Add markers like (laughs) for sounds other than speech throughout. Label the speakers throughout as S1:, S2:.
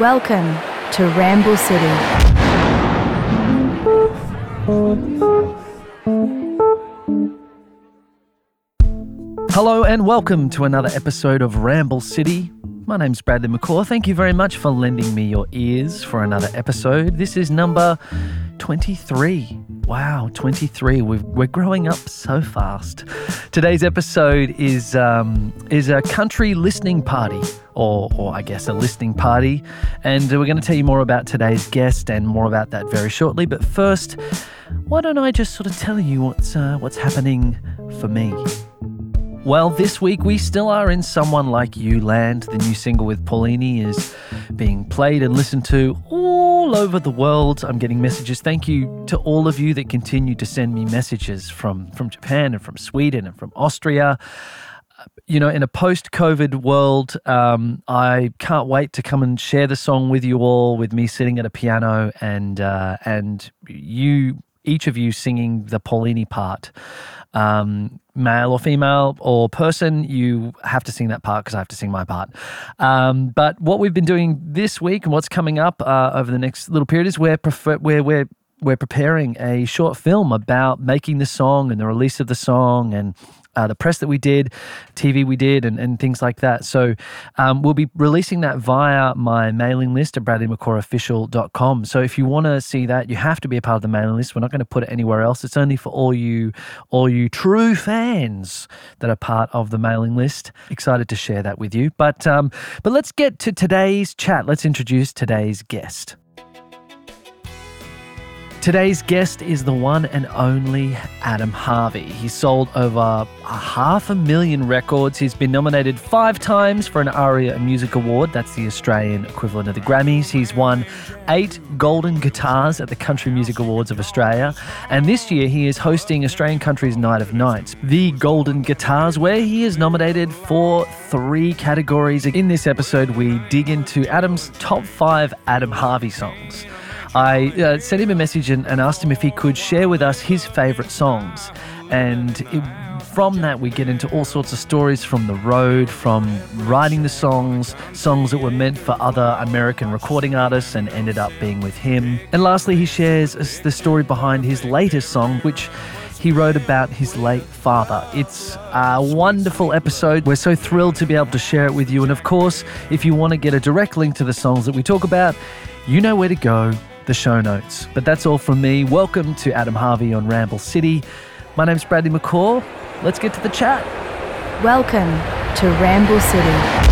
S1: Welcome to Ramble City.
S2: Hello and welcome to another episode of Ramble City. My name's Bradley McCaw. Thank you very much for lending me your ears for another episode. This is number 23. Wow, 23. We're, we're growing up so fast. Today's episode is um, is a country listening party, or, or I guess a listening party. And we're going to tell you more about today's guest and more about that very shortly. But first, why don't I just sort of tell you what's, uh, what's happening for me? Well, this week we still are in Someone Like You Land. The new single with Paulini is being played and listened to all over the world. I'm getting messages. Thank you to all of you that continue to send me messages from, from Japan and from Sweden and from Austria. You know, in a post COVID world, um, I can't wait to come and share the song with you all, with me sitting at a piano and, uh, and you, each of you singing the Paulini part. Um, male or female or person, you have to sing that part because I have to sing my part. Um, but what we've been doing this week and what's coming up uh, over the next little period is we're, prefer- we're, we're, we're preparing a short film about making the song and the release of the song and uh, the press that we did, TV we did, and, and things like that. So um, we'll be releasing that via my mailing list at bradleymccawofficial.com. So if you want to see that, you have to be a part of the mailing list. We're not going to put it anywhere else. It's only for all you, all you true fans that are part of the mailing list. Excited to share that with you. But um, but let's get to today's chat. Let's introduce today's guest. Today's guest is the one and only Adam Harvey. He sold over a half a million records. He's been nominated five times for an ARIA Music Award. That's the Australian equivalent of the Grammys. He's won eight golden guitars at the Country Music Awards of Australia. And this year he is hosting Australian Country's Night of Nights, the Golden Guitars, where he is nominated for three categories. In this episode, we dig into Adam's top five Adam Harvey songs. I uh, sent him a message and, and, asked him if he could share with us his favourite songs. And it, from that, we get into all sorts of stories from the road, from writing the songs, songs that were meant for other American recording artists and ended up being with him. And lastly, he shares the story behind his latest song, which he wrote about his late father. It's a wonderful episode. We're so thrilled to be able to share it with you. And of course, if you want to get a direct link to the songs that we talk about, you know where to go the show notes. But that's all from me. Welcome to Adam Harvey on Ramble City. My name's Bradley McCaw. Let's get to the chat.
S1: Welcome to Ramble City.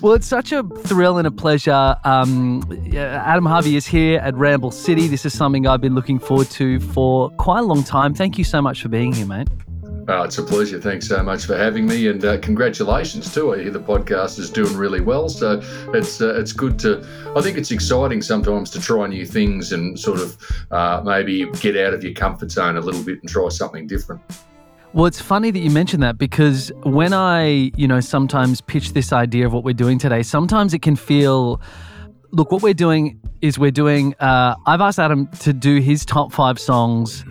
S2: Well, it's such a thrill and a pleasure. Um, Adam Harvey is here at Ramble City. This is something I've been looking forward to for quite a long time. Thank you so much for being here, mate.
S3: Oh, it's a pleasure. Thanks so much for having me, and uh, congratulations too. I hear the podcast is doing really well, so it's uh, it's good to. I think it's exciting sometimes to try new things and sort of uh, maybe get out of your comfort zone a little bit and try something different.
S2: Well, it's funny that you mention that because when I, you know, sometimes pitch this idea of what we're doing today, sometimes it can feel. Look, what we're doing is we're doing. Uh, I've asked Adam to do his top five songs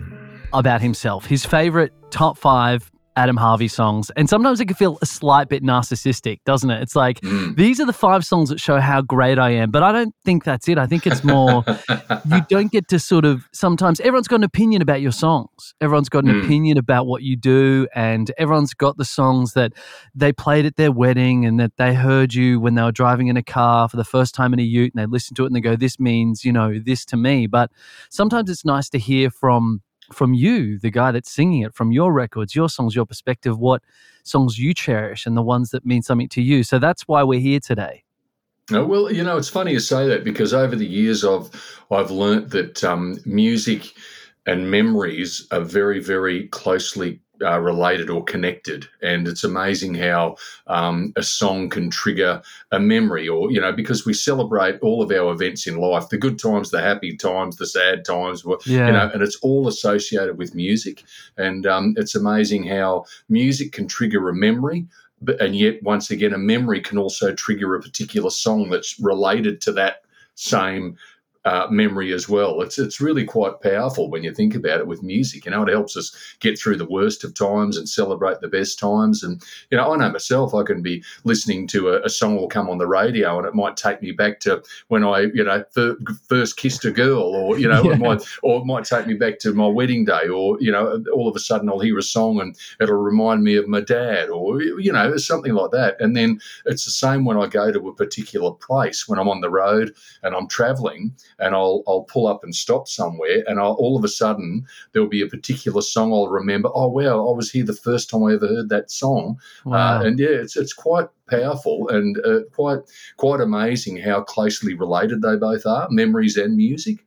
S2: about himself, his favorite top five Adam Harvey songs. And sometimes it can feel a slight bit narcissistic, doesn't it? It's like, mm. these are the five songs that show how great I am. But I don't think that's it. I think it's more, (laughs) you don't get to sort of, sometimes everyone's got an opinion about your songs. Everyone's got an mm. opinion about what you do. And everyone's got the songs that they played at their wedding and that they heard you when they were driving in a car for the first time in a ute and they listen to it and they go, this means, you know, this to me. But sometimes it's nice to hear from, from you, the guy that's singing it, from your records, your songs, your perspective, what songs you cherish and the ones that mean something to you. So that's why we're here today.
S3: Oh, well, you know, it's funny you say that because over the years I've I've learnt that um, music and memories are very, very closely uh, related or connected. And it's amazing how um, a song can trigger a memory, or, you know, because we celebrate all of our events in life the good times, the happy times, the sad times, yeah. you know, and it's all associated with music. And um, it's amazing how music can trigger a memory. But, and yet, once again, a memory can also trigger a particular song that's related to that same uh, memory as well. It's it's really quite powerful when you think about it with music. You know, it helps us get through the worst of times and celebrate the best times. And you know, I know myself, I can be listening to a, a song will come on the radio, and it might take me back to when I, you know, fir- first kissed a girl, or you know, (laughs) yeah. it might or it might take me back to my wedding day, or you know, all of a sudden I'll hear a song and it'll remind me of my dad, or you know, something like that. And then it's the same when I go to a particular place when I'm on the road and I'm traveling and I'll I'll pull up and stop somewhere, and I'll, all of a sudden there'll be a particular song I'll remember. Oh wow, I was here the first time I ever heard that song, uh, wow. uh, and yeah, it's it's quite powerful and uh, quite quite amazing how closely related they both are, memories and music.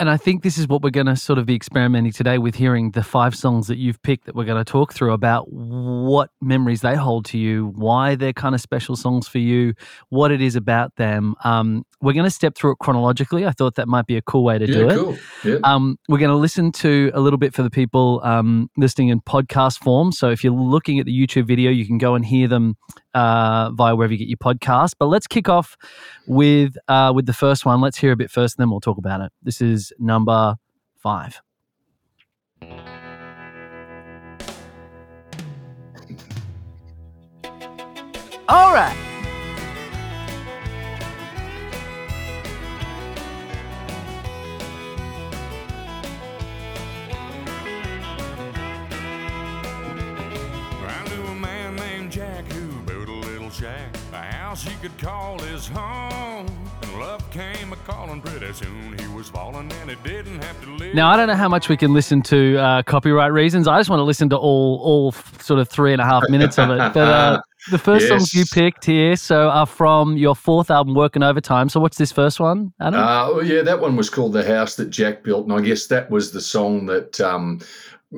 S2: And I think this is what we're going to sort of be experimenting today with hearing the five songs that you've picked that we're going to talk through about what memories they hold to you, why they're kind of special songs for you, what it is about them. Um, we're going to step through it chronologically. I thought that might be a cool way to
S3: yeah,
S2: do it.
S3: Cool. Yeah.
S2: Um, we're going to listen to a little bit for the people um, listening in podcast form. So if you're looking at the YouTube video, you can go and hear them uh, via wherever you get your podcast. But let's kick off with uh, with the first one. Let's hear a bit first, and then we'll talk about it. This is number five. All right. House he could call his home. And love came a calling pretty soon. He was falling and it didn't have to live. Now, I don't know how much we can listen to uh, copyright reasons. I just want to listen to all, all sort of three and a half minutes of it. But uh, the (laughs) first yes. songs you picked here so are from your fourth album, Working Overtime. So what's this first one, Adam?
S3: Uh, yeah, that one was called The House That Jack Built. And I guess that was the song that um,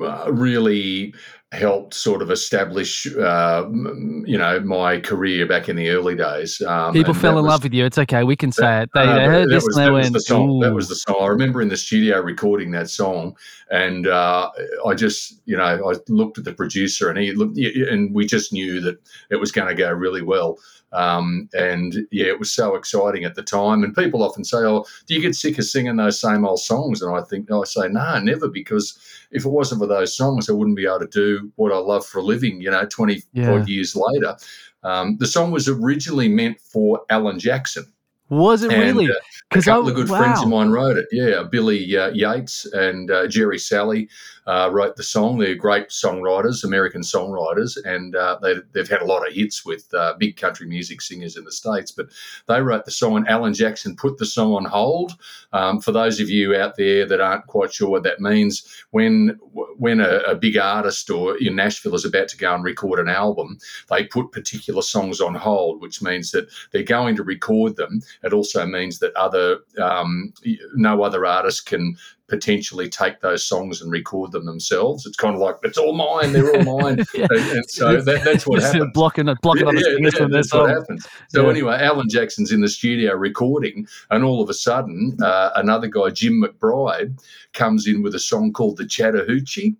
S3: uh, really helped sort of establish, uh, you know, my career back in the early days.
S2: Um, People fell in was, love with you. It's okay. We can say it. They, uh, they heard this was, and they went,
S3: the song, That was the song. I remember in the studio recording that song, and uh, I just, you know, I looked at the producer, and he looked, and we just knew that it was going to go really well. Um, and yeah, it was so exciting at the time. And people often say, "Oh, do you get sick of singing those same old songs?" And I think I say, "No, nah, never," because if it wasn't for those songs, I wouldn't be able to do what I love for a living. You know, twenty yeah. years later, um, the song was originally meant for Alan Jackson.
S2: Was it and, really? Uh,
S3: a couple I, of good wow. friends of mine wrote it. Yeah, Billy uh, Yates and uh, Jerry Salley uh, wrote the song. They're great songwriters, American songwriters, and uh, they, have had a lot of hits with uh, big country music singers in the States. But they wrote the song, and Alan Jackson put the song on hold. Um, for those of you out there that aren't quite sure what that means, when when a, a big artist or in Nashville is about to go and record an album, they put particular songs on hold, which means that they're going to record them. It also means that other um, no other artist can potentially take those songs and record them themselves. It's kind of like it's all mine; they're all mine. (laughs) yeah. and, and, so that, that's what happens.
S2: Blocking blocking yeah,
S3: yeah, yeah that's what happens. So anyway, Alan Jackson's in the studio recording, and all of a sudden, uh, another guy, Jim McBride, comes in with a song called "The Chattahoochee,"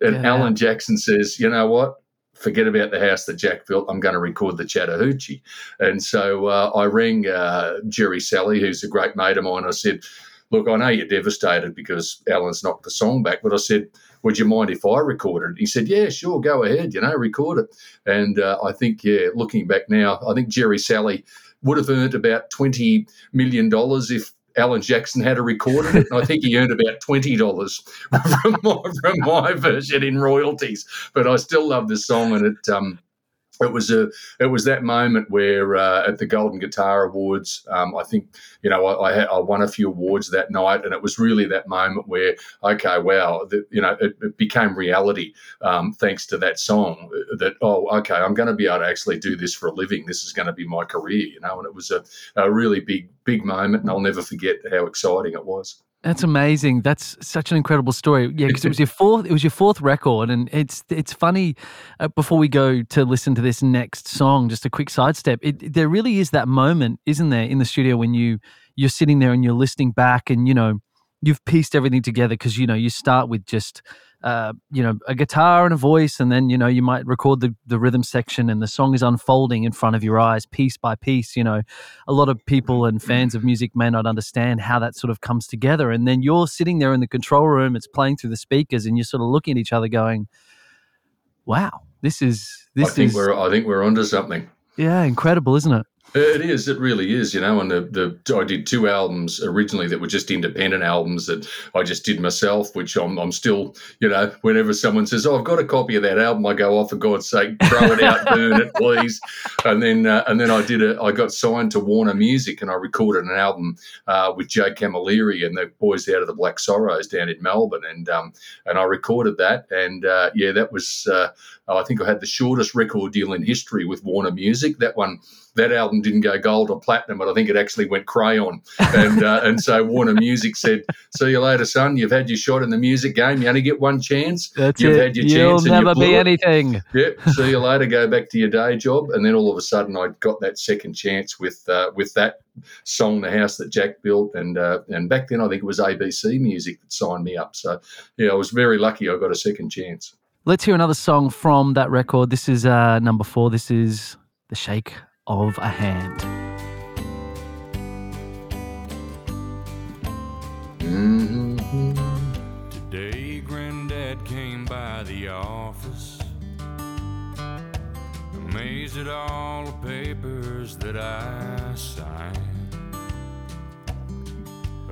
S3: and Alan Jackson says, "You know what?" Forget about the house that Jack built. I'm going to record the Chattahoochee. And so uh, I rang uh, Jerry Salley, who's a great mate of mine. I said, Look, I know you're devastated because Alan's knocked the song back, but I said, Would you mind if I recorded it? He said, Yeah, sure, go ahead, you know, record it. And uh, I think, yeah, looking back now, I think Jerry Salley would have earned about $20 million if Alan Jackson had recorded it. And I think he earned about twenty dollars from my, from my version in royalties. But I still love the song, and it um, it was a it was that moment where uh, at the Golden Guitar Awards, um, I think you know I, I, I, won a few awards that night, and it was really that moment where okay, wow, the, you know, it, it became reality um, thanks to that song. That oh, okay, I'm going to be able to actually do this for a living. This is going to be my career, you know, and it was a, a really big big moment, and I'll never forget how exciting it was.
S2: That's amazing. That's such an incredible story. Yeah, because it was your fourth. It was your fourth record, and it's it's funny. Uh, before we go to listen to this next song, just a quick sidestep. It, there really is that moment, isn't there, in the studio when you you're sitting there and you're listening back, and you know you've pieced everything together because you know you start with just uh, you know a guitar and a voice and then you know you might record the, the rhythm section and the song is unfolding in front of your eyes piece by piece you know a lot of people and fans of music may not understand how that sort of comes together and then you're sitting there in the control room it's playing through the speakers and you're sort of looking at each other going wow this is this
S3: I think
S2: is
S3: we're I think we're onto something.
S2: yeah incredible isn't it
S3: It is. It really is. You know, and the, the I did two albums originally that were just independent albums that I just did myself, which I'm, I'm still, you know, whenever someone says, "Oh, I've got a copy of that album," I go, "Oh, for God's sake, throw it out, burn it, (laughs) please." And then uh, and then I did it. I got signed to Warner Music, and I recorded an album uh, with Joe Camilleri and the boys out of the Black Sorrows down in Melbourne, and um, and I recorded that, and uh, yeah, that was. Uh, I think I had the shortest record deal in history with Warner Music. That one, that album didn't go gold or platinum, but I think it actually went crayon. And uh, and so Warner Music said, "See you later, son. You've had your shot in the music game. You only get one chance.
S2: that's
S3: You've
S2: it
S3: had your
S2: you'll
S3: chance and you
S2: never be
S3: it."
S2: anything
S3: Yep. (laughs) See you later. Go back to your day job." And then all of a sudden, I got that second chance with uh, with that song, "The House That Jack Built," and uh, and back then I think it was ABC Music that signed me up. So yeah, I was very lucky. I got a second chance.
S2: Let's hear another song from that record. This is uh, number four. This is The Shake of a Hand.
S3: Mhm.
S4: Today, Granddad came by the office, amazed at all the papers that I signed.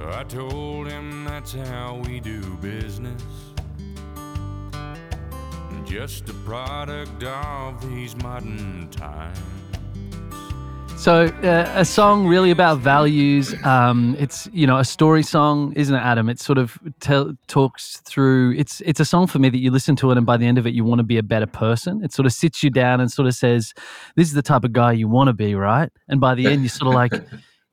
S4: I told him that's how we do business, just a product of these modern times.
S2: So, uh, a song really about values. Um, it's you know a story song, isn't it, Adam? It sort of tell, talks through. It's it's a song for me that you listen to it, and by the end of it, you want to be a better person. It sort of sits you down and sort of says, "This is the type of guy you want to be," right? And by the end, you're sort of like,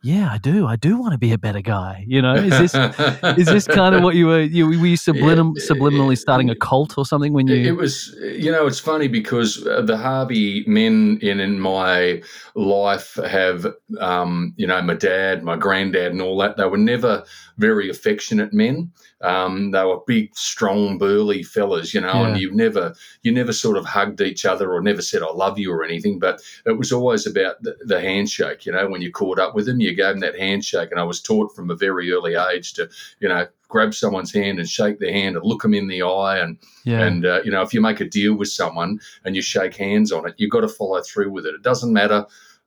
S2: "Yeah, I do. I do want to be a better guy." You know, is this (laughs) is this kind of what you were? You were you sublim- subliminally starting a cult or something when you?
S3: it was, you know, it's funny because uh, the Harvey men in, in my life have, um, you know, my dad, my granddad, and all that. They were never very affectionate men. Um, they were big, strong, burly fellas, you know,
S2: Yeah.
S3: and you never, you never sort of hugged each other or never said "I love you" or anything. But it was always about the, the handshake. You know, when you caught up with them, you gave them that handshake. And I was taught from a very early age to, you know, grab someone's hand and shake their hand and look them in the eye and
S2: yeah,
S3: and uh, you know, if you make a deal with someone and you shake hands on it, you've got to follow through with it. It doesn't matter,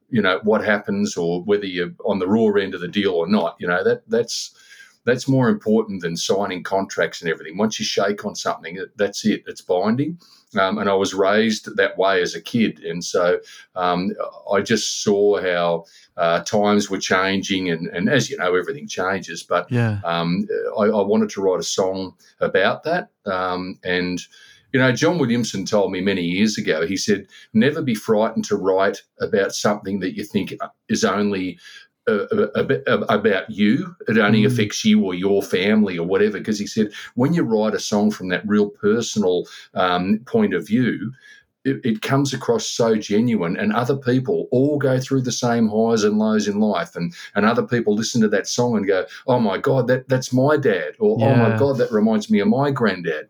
S3: you know, what happens or whether you're on the raw end of the deal or not. You know that that's that's more important than signing contracts and everything. Once you shake on something, that's it. It's binding. Um, and I was raised that way as a kid, and so um, I just saw how uh, times were changing, and, and as you know, everything changes. But
S2: yeah,
S3: um, I, I wanted to write a song about that. Um, and, you know, John Williamson told me many years ago, he said, never be frightened to write about something that you think is only. About you, it only
S2: Mm.
S3: affects you or your family or whatever. Because he said, when you write a song from that real personal um, point of view, it, it comes across so genuine, and other people all go through the same highs and lows in life, and and other people listen to that song and go, "Oh my God, that that's my dad," or "Oh my God, that reminds me of my granddad."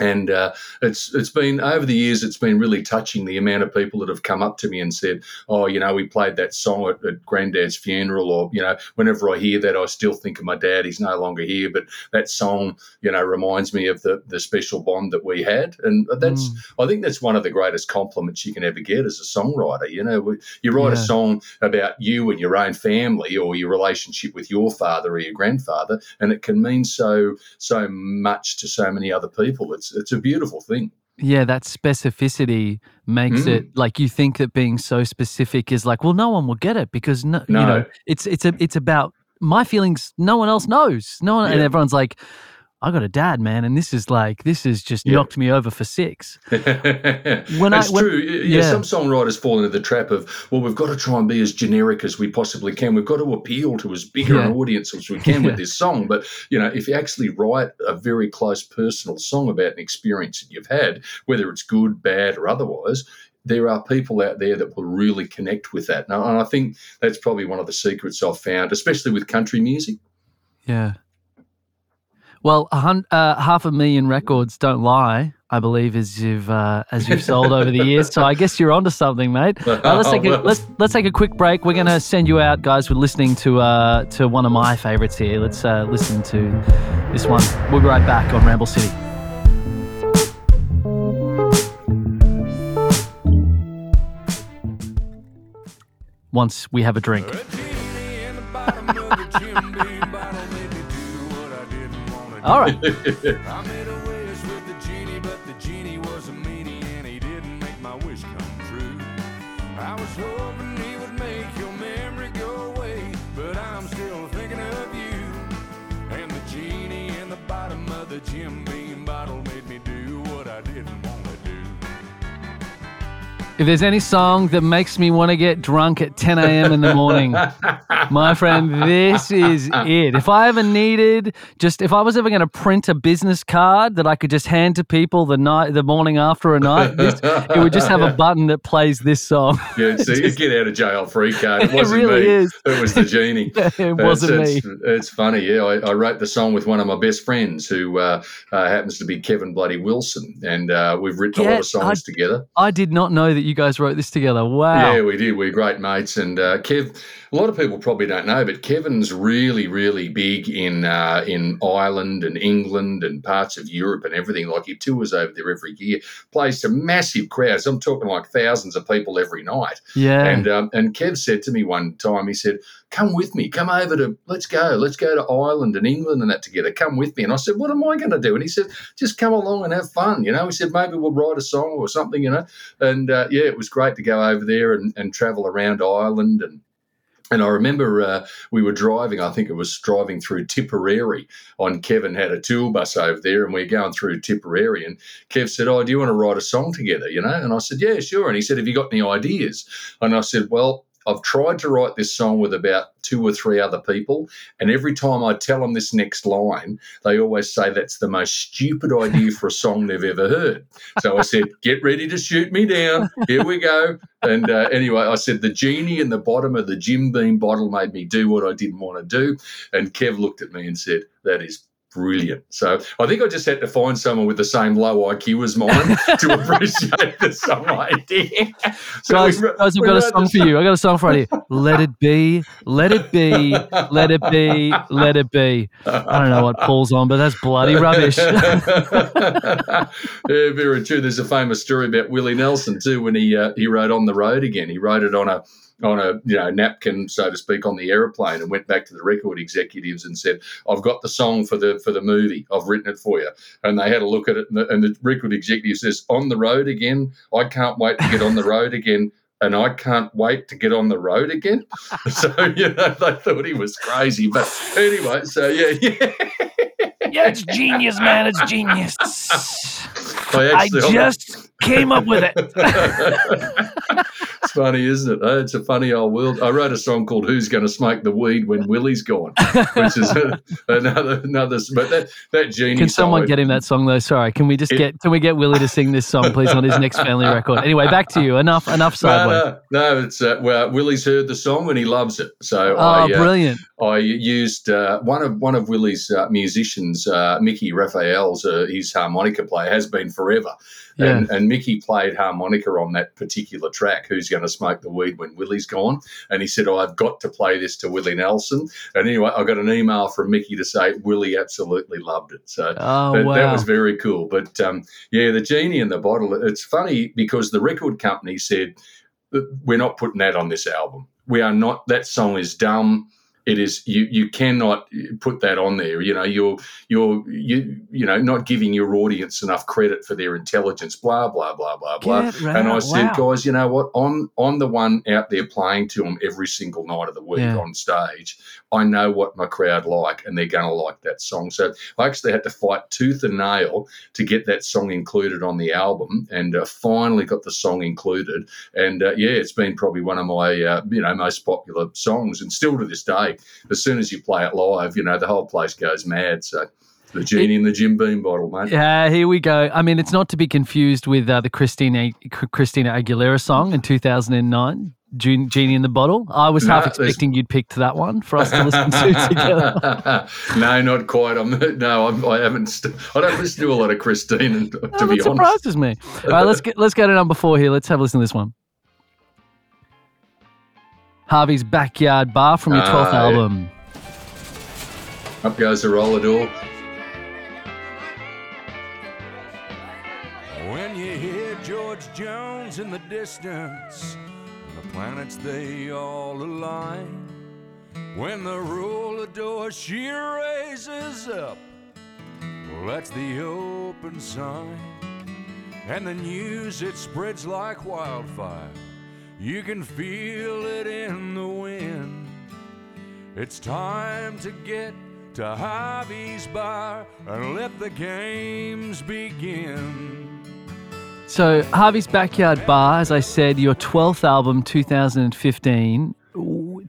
S3: And uh, it's it's been over the years. It's been really touching the amount of people that have come up to me and said, "Oh, you know, we played that song at, at Granddad's funeral," or you know, whenever I hear that, I still think of my dad. He's no longer here, but that song, you know, reminds me of the the special bond that we had, and that's
S2: Mm.
S3: I think that's one of the greatest compliments you can ever get as a songwriter. You know, you write a song about you and your own family or your relationship with your father or your grandfather, and it can mean so so much to so many other people. It's it's a beautiful thing.
S2: Yeah, that specificity makes
S3: Mm.
S2: it like you think that being so specific is like, well, no one will get it because no, you know, it's it's a it's about my feelings. No one else knows. No one, and everyone's like, I got a dad, man, and this is like this has just
S3: Yeah.
S2: knocked me over for six. (laughs)
S3: when
S2: I-
S3: it's
S2: when-
S3: true. Yeah,
S2: yeah.
S3: some songwriters fall into the trap of, well, we've got to try and be as generic as we possibly can. We've got to appeal to as big
S2: Yeah.
S3: an audience as we (laughs) can with this song. But you know, if you actually write a very close personal song about an experience that you've had, whether it's good, bad, or otherwise. There are people out there that will really connect with that. And I think that's probably one of the secrets I've found, especially with country music.
S2: Yeah. Well, a hun- uh, half a million records don't lie. I believe as you've uh, as you've sold over the years. So I guess you're onto something, mate. (laughs) Uh, let's take a, let's let's take a quick break. We're gonna send you out, guys. We're listening to uh, to one of my favorites here. Let's uh, listen to this one. We'll be right back on Ramble City. Once we have a drink. All right. (laughs)
S4: I made a wish with the genie, but the genie was a meanie and he didn't make my wish come true. I was hoping he would make your memory go away, but I'm still thinking of you. And the genie in the bottom of the Jim
S2: If there's any song that makes me want to get drunk at 10 a.m. in the morning, my friend, this is it. If I ever needed, just if I was ever going to print a business card that I could just hand to people the night, the morning after a night, this, it would just have a button that plays this song. (laughs)
S3: Yeah, so you get out of jail free card. (laughs) It wasn't
S2: really
S3: me.
S2: is.
S3: It was the genie. (laughs)
S2: it wasn't me.
S3: it's, It's, it's funny. Yeah, I, I wrote the song with one of my best friends who uh, uh, happens to be Kevin Bloody Wilson, and uh, we've written a lot of songs
S2: I-
S3: together.
S2: I did not know that you guys wrote this together. Wow.
S3: Yeah, we did. We're great mates. And uh, Kev, a lot of people probably don't know, but Kevin's really, really big in uh, in Ireland and England and parts of Europe and everything. Like he tours over there every year, plays to massive crowds. I'm talking like thousands of people every night.
S2: yeah.
S3: And um, and Kev said to me one time, he said, "Come with me. Come over to let's go. Let's go to Ireland and England and that together. Come with me." And I said, "What am I going to do?" And he said, "Just come along and have fun." You know, he said maybe we'll write a song or something. You know, and uh, yeah, it was great to go over there and, and travel around Ireland and. And I remember uh, we were driving, I think it was driving through Tipperary on Kevin had a tour bus over there and we are going through Tipperary and Kev said, Oh, do you want to write a song together? You know? And I said, Yeah, sure. And he said, Have you got any ideas? And I said, Well, I've tried to write this song with about two or three other people. And every time I tell them this next line, they always say that's the most stupid idea for a (laughs) song they've ever heard. So I said, Get ready to shoot me down. Here we go. And uh, anyway, I said, The genie in the bottom of the Jim Beam bottle made me do what I didn't want to do. And Kev looked at me and said, That is brilliant. So I think I just had to find someone with the same low IQ as mine (laughs) to appreciate the song idea. So
S2: guys,
S3: we
S2: guys, I've got a song for you. I got a song for you. Let it be, let it be, let it be, let it be. I don't know what Paul's on, but that's bloody rubbish. (laughs)
S3: yeah, very true. There's a famous story about Willie Nelson too when he uh, he wrote on the road again. He wrote it on a on a you know napkin, so to speak, on the aeroplane, and went back to the record executives and said, "I've got the song for the for the movie. I've written it for you." And they had a look at it, and the, and the record executive says, "On the road again. I can't wait to get on the road again." And I can't wait to get on the road again. (laughs) So, you know, they thought he was crazy. But anyway, so yeah, yeah. (laughs)
S2: yeah, (laughs) it's genius, man. It's genius.
S3: I,
S2: I
S3: actually,
S2: just came up with it. (laughs)
S3: it's funny, isn't it? It's a funny old world. I wrote a song called "Who's Going to Smoke the Weed When Willie's Gone," which is (laughs) another another. But that that genius.
S2: Can someone
S3: song-
S2: get him that song though? Sorry, can we just
S3: It-
S2: get can we get Willie to sing this song, please, on his next family record? Anyway, back to you. Enough, enough
S3: No,
S2: sideways.
S3: no, no. It's uh, well, Willie's heard the song and he loves it. So
S2: Oh,
S3: I, uh,
S2: brilliant!
S3: I used uh, one of one of Willie's uh, musicians, uh, Mickey Raphael's, uh, his harmonica player has been forever,
S2: Yeah.
S3: and, and Mickey played harmonica on that particular track. Who's going to smoke the weed when Willie's gone? And he said, oh, "I've got to play this to Willie Nelson." And anyway, I got an email from Mickey to say Willie absolutely loved it. So
S2: Oh
S3: that,
S2: wow!
S3: that was very cool. But um, yeah, the genie in the bottle. It's funny because the record company said we're not putting that on this album. We are not. That song is dumb. It is you. You cannot put that on there. You know, you're you're you you know not giving your audience enough credit for their intelligence. Blah blah blah blah blah.
S2: Get right-
S3: And I said,
S2: wow.
S3: guys, you know what? I'm I'm the one out there playing to them every single night of the week
S2: Yeah.
S3: on stage. I know what my crowd like, and they're going to like that song. So I actually had to fight tooth and nail to get that song included on the album, and uh, finally got the song included. And uh, yeah, it's been probably one of my uh, you know most popular songs, and still to this day, as soon as you play it live, you know the whole place goes mad. So. The genie in the Jim Beam bottle, mate.
S2: Yeah, here we go. I mean, it's not to be confused with uh, the Christina Christina Aguilera song in 2009. Gen- Genie in the Bottle? I was
S3: No,
S2: half
S3: there's-
S2: expecting you'd pick that one for us to listen to (laughs) together. (laughs)
S3: no, not quite. I'm no, I'm, I haven't. St- I don't listen to a lot of Christine, to
S2: Oh,
S3: be
S2: that
S3: honest.
S2: surprises me. All right, let's get let's go to number four here. Let's have a listen to this one. Harvey's Backyard Bar from your 12th
S3: Ah, yeah.
S2: album.
S3: Up goes the roller door.
S4: When you hear George Jones in the distance, the planets they all align. When the roller door she raises up, well, that's the open sign. And the news it spreads like wildfire. You can feel it in the wind. It's time to get to Harvey's bar and let the games begin.
S2: So Harvey's Backyard Bar, as I said, your 12th album, 2015.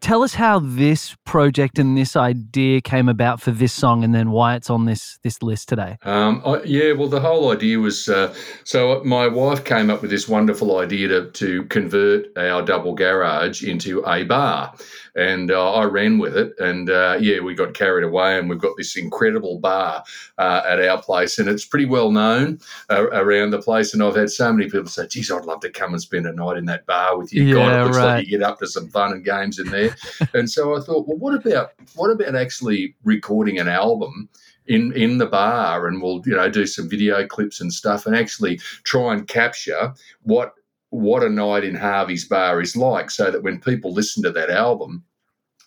S2: Tell us how this project and this idea came about for this song, and then why it's on this this list today.
S3: Um, I, yeah, well, the whole idea was uh, so my wife came up with this wonderful idea to, to convert our double garage into a bar. And uh, I ran with it. And uh, yeah, we got carried away, and we've got this incredible bar uh, at our place. And it's pretty well known uh, around the place. And I've had so many people say, geez, I'd love to come and spend a night in that bar with you. God,
S2: Yeah,
S3: it looks
S2: right.
S3: like you get up to some fun and games in there. And so I thought, well, what about what about actually recording an album? in in the bar and we'll you know do some video clips and stuff and actually try and capture what what a night in Harvey's bar is like so that when people listen to that album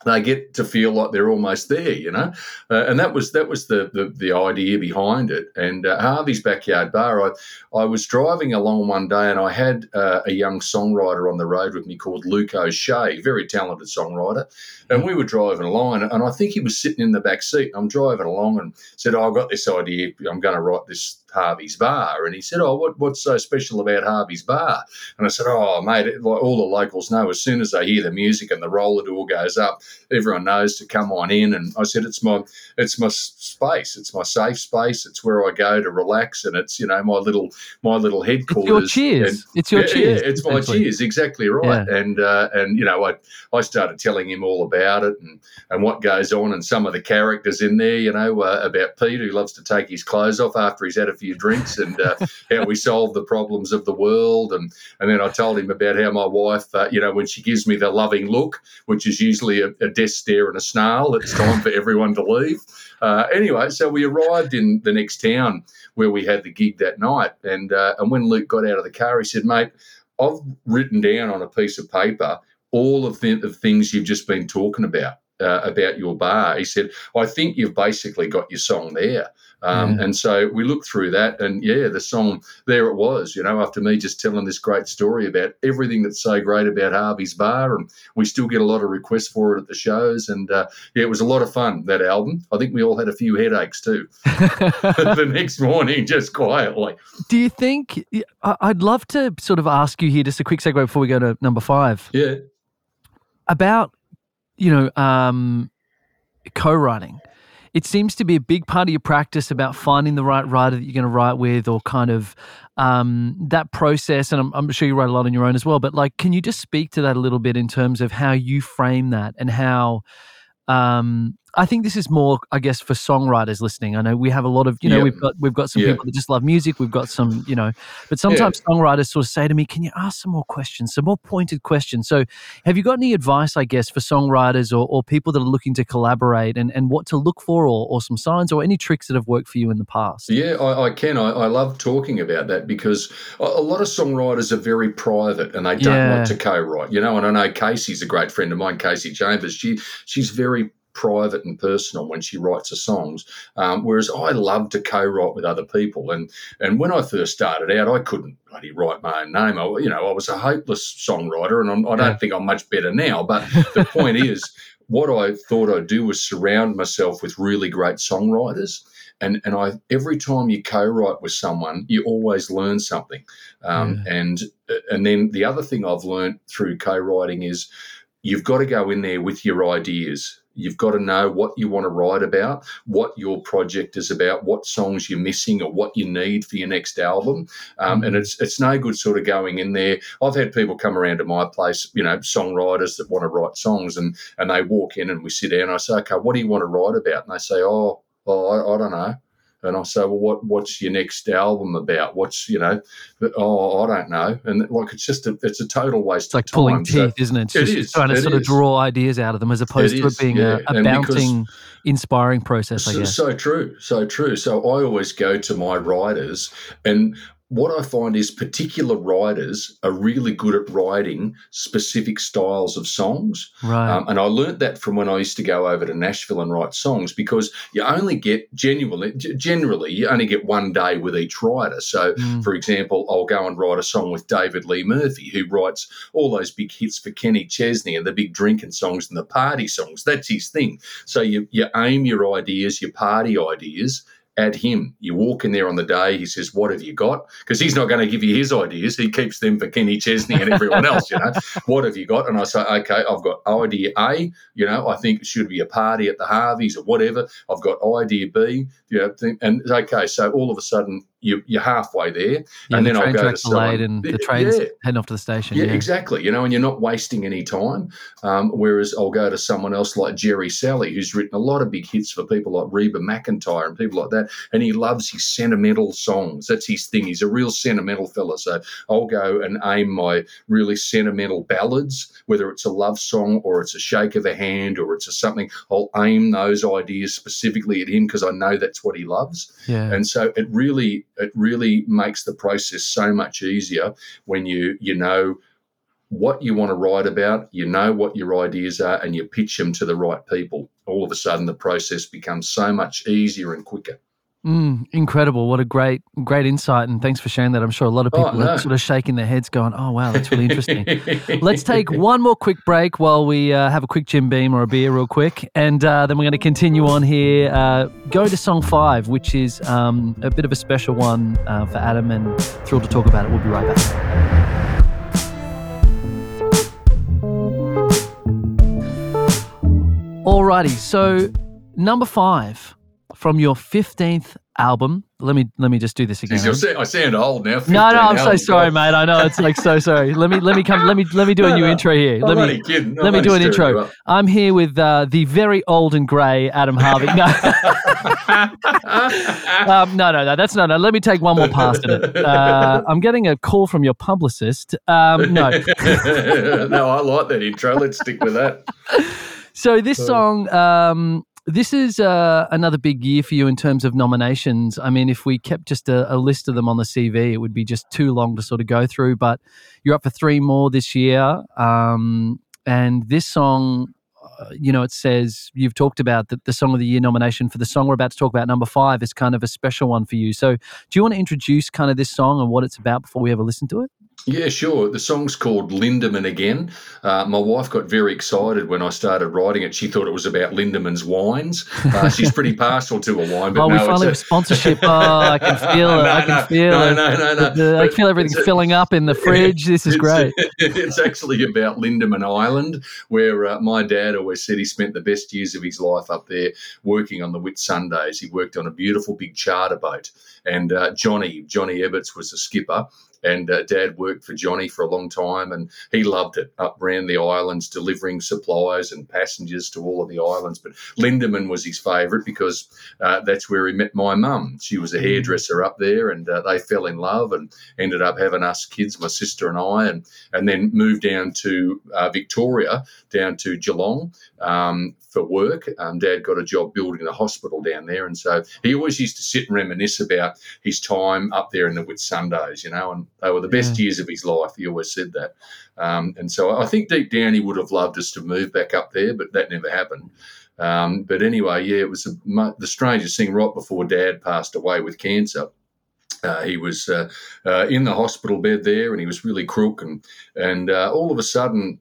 S3: they get to feel like they're almost there, you know, uh, and that was that was the the, the idea behind it. And uh, Harvey's backyard bar, I I was driving along one day and I had uh, a young songwriter on the road with me called Luke O'Shea, very talented songwriter, and we were driving along and, and I think he was sitting in the back seat. I'm driving along and said, oh, "I got this idea. I'm going to write this Harvey's bar." And he said, "Oh, what, what's so special about Harvey's bar?" And I said, "Oh, mate, all the locals know, as soon as they hear the music and the roller door goes up, everyone knows to come on in." And I said, "It's my it's my space. It's my safe space. It's where I go to relax, and it's you know my little my little
S2: It's
S3: headquarters."
S2: your cheers.
S3: And-
S2: it's your
S3: yeah,
S2: cheers.
S3: yeah, it's my cheers, exactly right. And uh, and you know, I I started telling him all about it and and what goes on and some of the characters in there. You know, uh, about Pete who loves to take his clothes off after he's had a few drinks, and uh, how we solve the problems of the world. And and then I told him about how my wife, uh, you know, when she gives me the loving look, which is usually a, a death stare and a snarl, it's time for everyone to leave. Uh, anyway, so we arrived in the next town where we had the gig that night, and uh, and when Luke got out of the car, he said, "Mate." I've written down on a piece of paper all of the, the things you've just been talking about uh, about your bar. He said, "I think you've basically got your song there." Um,
S2: Yeah.
S3: And so we looked through that, and yeah, the song there it was. You know, after me just telling this great story about everything that's so great about Harvey's Bar, and we still get a lot of requests for it at the shows, and uh, yeah, it was a lot of fun that album. I think we all had a few headaches too (laughs) (laughs) the next morning, just quietly.
S2: Do you think? I'd love to sort of ask you here, just a quick segue before we go to number five,
S3: Yeah,
S2: about you know um, co-writing. It seems to be a big part of your practice about finding the right writer that you're going to write with, or kind of um, that process. And I'm, I'm sure you write a lot on your own as well. But like, can you just speak to that a little bit in terms of how you frame that and how? Um, I think this is more, I guess, for songwriters listening. I know we have a lot of, you know,
S3: Yeah.
S2: we've got we've got some
S3: Yeah.
S2: people that just love music. We've got some, you know, but sometimes songwriters sort of say to me, "Can you ask some more questions, some more pointed questions?" So, have you got any advice, I guess, for songwriters or, or people that are looking to collaborate and, and what to look for, or, or some signs, or any tricks that have worked for you in the past?
S3: Yeah, I, I can. I, I love talking about that because a, a lot of songwriters are very private and they don't
S2: Yeah.
S3: want to co-write. You know, and I know Casey's a great friend of mine, Kasey Chambers. She she's very private and personal when she writes her songs, um, whereas I love to co-write with other people. And and when I first started out, I couldn't bloody write my own name. I, you know, I was a hopeless songwriter, and I'm, I don't think I'm much better now. But (laughs) the point is. What I thought I'd do was surround myself with really great songwriters and and I every time you co-write with someone, you always learn something. Um, And and then the other thing I've learned through co-writing is you've got to go in there with your ideas. You've got to know what you want to write about, what your project is about, what songs you're missing, or what you need for your next album. Um, and it's it's no good sort of going in there. I've had people come around to my place, you know, songwriters that want to write songs, and and they walk in and we sit down. And I say, okay, what do you want to write about? And they say, oh, oh, I, I don't know. And I say, well, what what's your next album about? What's you know? Oh, I don't know. And like it's just a it's a total waste.
S2: It's like pulling teeth,
S3: So-
S2: isn't it? It's
S3: It
S2: just
S3: is,
S2: trying to sort of draw ideas out of them as opposed to
S3: is,
S2: it being
S3: yeah.
S2: a, a
S3: because-
S2: bouncing, inspiring process, I
S3: So, so true, so true. So I always go to my writers, and what I find is particular writers are really good at writing specific styles of songs.
S2: right.
S3: Um, and I learnt that from when I used to go over to Nashville and write songs because you only get genuinely, generally, you only get one day with each writer. So,
S2: Mm.
S3: for example, I'll go and write a song with David Lee Murphy, who writes all those big hits for Kenny Chesney and the big drinking songs and the party songs. That's his thing. So you, you aim your ideas, your party ideas at him. You walk in there on the day, he says, What have you got? Because he's not going to give you his ideas. He keeps them for Kenny Chesney and everyone else, you know. (laughs) What have you got? And I say, Okay, I've got idea A, you know, I think it should be a party at the Harveys or whatever. I've got idea B, you know, and okay, so all of a sudden you, you're halfway there.
S2: Yeah,
S3: and
S2: the
S3: then I'll go to
S2: are and the train's
S3: Yeah.
S2: heading off to the station.
S3: Yeah,
S2: Yeah,
S3: exactly. You know, and you're not wasting any time. Um, whereas I'll go to someone else like Jerry Salley, who's written a lot of big hits for people like Reba McEntire and people like that, and he loves his sentimental songs. That's his thing. He's a real sentimental fella. So I'll go and aim my really sentimental ballads, whether it's a love song or it's a shake of a hand or it's a something. I'll aim those ideas specifically at him because I know that's what he loves.
S2: yeah.
S3: And so it really it really makes the process so much easier when you you know what you want to write about, you know what your ideas are, and you pitch them to the right people. All of a sudden, the process becomes so much easier and quicker.
S2: Mm, incredible! What a great, great insight, and thanks for sharing that. I'm sure a lot of
S3: Oh,
S2: people
S3: no.
S2: are sort of shaking their heads, going, "Oh, wow, that's really interesting." (laughs) Let's take one more quick break while we uh, have a quick Jim Beam or a beer, real quick, and uh, then we're going to continue on here. Uh, go to song five, which is um, a bit of a special one uh, for Adam, and thrilled to talk about it. We'll be right back. Alrighty, so number five from your fifteenth album. Let me let me just do this again.
S3: Jeez, I sound- old now.
S2: No, no,
S3: 15
S2: I'm so sorry, mate. I know it's like so (laughs) sorry. Let me let me come. Let me let me do a
S3: No,
S2: new
S3: no.
S2: intro here.
S3: I'm
S2: Let me
S3: only kidding.
S2: let
S3: I'm
S2: me do an intro. I'm here with uh, the very old and grey Adam Harvey. No, (laughs) um, no, no, no. That's no, no. Let me take one more pass at it. Uh, I'm getting a call from your publicist. Um, no, (laughs)
S3: no, I like that intro. Let's stick with that.
S2: So this song, um, this is uh, another big year for you in terms of nominations. I mean, if we kept just a, a list of them on the CV, it would be just too long to sort of go through. But you're up for three more this year, um, and this song. uh, You know, it says you've talked about the, the Song of the Year nomination for the song we're about to talk about, number five, is kind of a special one for you. So, do you want to introduce kind of this song and what it's about before we ever listen to it?
S3: Yeah, sure. The song's called Lindeman Again. Uh, my wife got very excited when I started writing it. She thought it was about Lindeman's wines. Uh, (laughs) she's pretty partial to a wine, but
S2: oh,
S3: no,
S2: we finally
S3: a-
S2: have sponsorship. Oh, I can (laughs) feel it. I can
S3: no,
S2: feel
S3: no,
S2: it.
S3: no, no, no.
S2: The- I feel everything
S3: a-
S2: filling up in the (laughs) fridge. This is
S3: It's-
S2: great.
S3: It's actually about Lindemann Island, where uh, my dad always said he spent the best years of his life up there working on the Whitsundays. He worked on a beautiful big charter boat, and uh, Johnny Johnny Ebbets was the skipper. And uh, Dad worked for Johnny for a long time, and he loved it. Up around the islands, delivering supplies and passengers to all of the islands. But Lindeman was his favourite because uh, that's where he met my mum. She was a hairdresser up there, and uh, they fell in love and ended up having us kids, my sister and I, and and then moved down to uh, Victoria, down to Geelong um, for work. Um, Dad got a job building a hospital down there, and so he always used to sit and reminisce about his time up there in the Whitsundays, you know, and they were the best years of his life. He always said that, um, and so I think deep down he would have loved us to move back up there, but that never happened. Um, but anyway, yeah, it was the, the strangest thing. Right before Dad passed away with cancer, uh, he was uh, uh, in the hospital bed there, and he was really crook, and and uh, all of a sudden,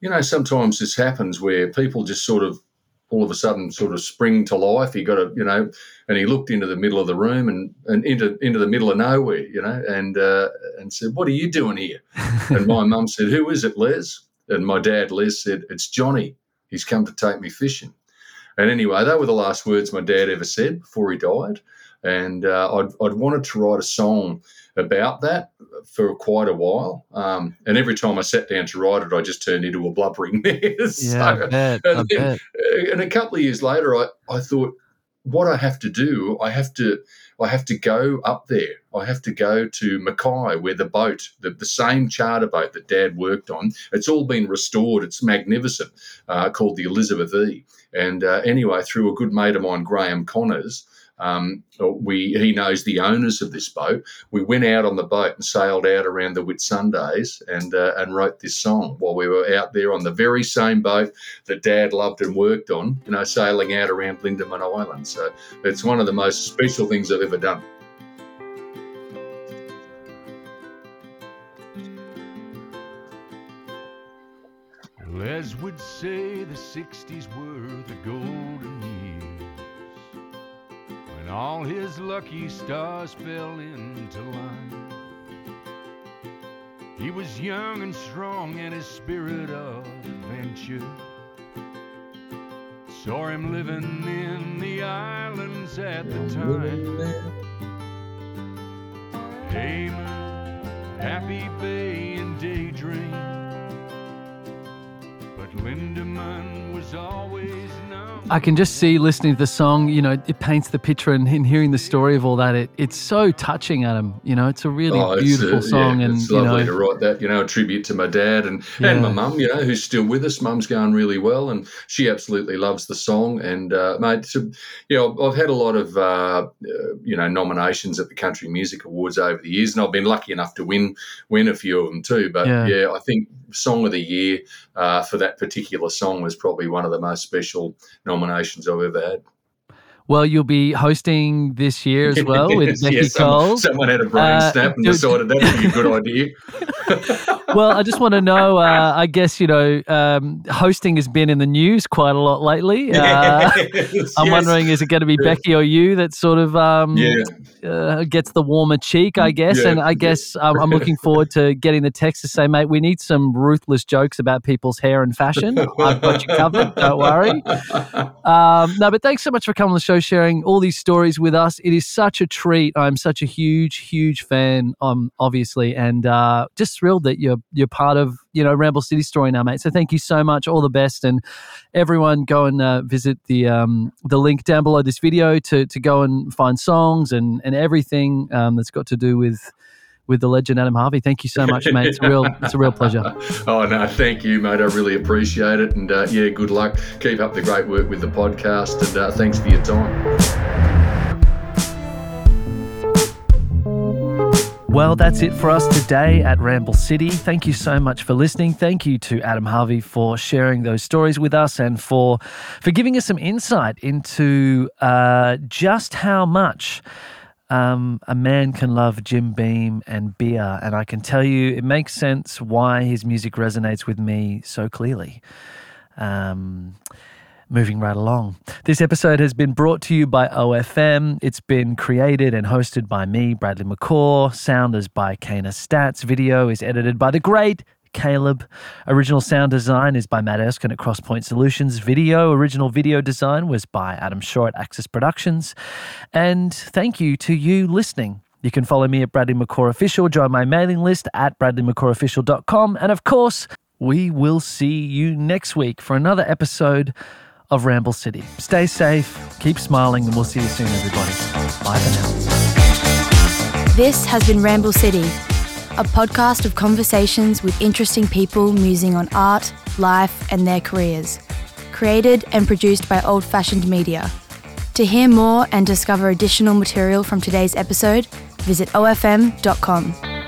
S3: you know, sometimes this happens where people just sort of all of a sudden sort of spring to life. He got a, you know, and he looked into the middle of the room and, and into into the middle of nowhere, you know, and uh, and said, "What are you doing here?" (laughs) and my mum said, "Who is it, Les?" And my dad, Les, said, "It's Johnny. He's come to take me fishing." And anyway, they were the last words my dad ever said before he died. And uh, I'd, I'd wanted to write a song about that for quite a while. Um, and every time I sat down to write it, I just turned into a blubbering (laughs) mess.
S2: Yeah, I bet,
S3: and, then, uh, and a couple of years later, I, I thought, what I have to do, I have to I have to go up there. I have to go to Mackay, where the boat, the, the same charter boat that Dad worked on, it's all been restored. It's magnificent, uh, called the Elizabeth E. And uh, anyway, through a good mate of mine, Graeme Connors, um, we he knows the owners of this boat. We went out on the boat and sailed out around the Whitsundays and uh, and wrote this song while we were out there on the very same boat that Dad loved and worked on. You know, sailing out around Lindeman Island. So it's one of the most special things I've ever done.
S4: As would say, the 60s were the golden when all his lucky stars fell into line. He was young and strong, and his spirit of adventure saw him living in the islands at the time. Hayman, Happy Bay, and Daydream. But Lindeman was always number
S2: I can just see listening to the song, you know, it paints the picture and, and hearing the story of all that. It, it's so touching, Adam. You know, it's a really
S3: Oh,
S2: beautiful
S3: uh,
S2: song.
S3: yeah,
S2: and,
S3: it's
S2: you
S3: lovely
S2: know,
S3: to write that. You know, a tribute to my dad and
S2: Yeah.
S3: and my mum. You know, who's still with us. Mum's going really well, and she absolutely loves the song. And uh, mate, so, you know, I've had a lot of uh, uh, you know nominations at the Country Music Awards over the years, and I've been lucky enough to win win a few of them too. But
S2: Yeah.
S3: yeah, I think Song of the Year uh, for that particular song was probably one of the most special nominations I've ever had.
S2: well, you'll be hosting this year as (laughs) well with Beccy
S3: yes, someone,
S2: Cole.
S3: someone had a brain
S2: Uh,
S3: snap and decided that would be a good (laughs) idea. (laughs)
S2: well, I just want to know. Uh, I guess you know, um, hosting has been in the news quite a lot lately. (laughs) Uh,
S3: Yes,
S2: I'm
S3: yes.
S2: wondering, is it going to be. Beccy or you that sort of um,
S3: Yeah.
S2: uh, gets the warmer cheek, I guess?
S3: Yeah,
S2: and I guess um, I'm looking (laughs) forward to getting the text to say, mate, we need some ruthless jokes about people's hair and fashion. I've got you covered. Don't worry. Um, no, but thanks so much for coming on the show, sharing all these stories with us. It is such a treat. I'm such a huge, huge fan, um, obviously, and uh, just thrilled that you're you're part of you know Ramble City story now, mate. So thank you so much. All the best, and everyone go and uh, visit the um, the link down below this video to to go and find songs and and everything um, that's got to do with with the legend Adam Harvey. Thank you so much, mate. It's a real (laughs) it's a real pleasure.
S3: Oh no, thank you, mate. I really appreciate it, and uh, yeah, good luck. Keep up the great work with the podcast, and uh, thanks for your time.
S2: Well, that's it for us today at Ramble City. Thank you so much for listening. Thank you to Adam Harvey for sharing those stories with us and for for giving us some insight into uh, just how much um, a man can love Jim Beam and beer. And I can tell you, it makes sense why his music resonates with me so clearly. Um, moving right along. This episode has been brought to you by OFM. It's been created and hosted by me, Bradley McCaw. Sound is by Kana Stats. Video is edited by the great Caleb. Original sound design is by Matt Erskine at Crosspoint Solutions. Video, original video design was by Adam Shaw at Axis Productions. And thank you to you listening. You can follow me at Bradley McCaw Official, join my mailing list at bradleymccawofficial.com. And of course, we will see you next week for another episode of Ramble City. Stay safe, keep smiling, and we'll see you soon, everybody. Bye for now.
S1: This has been Ramble City, a podcast of conversations with interesting people musing on art, life, and their careers. Created and produced by Old Fashioned Media. To hear more and discover additional material from today's episode, visit ofm.com.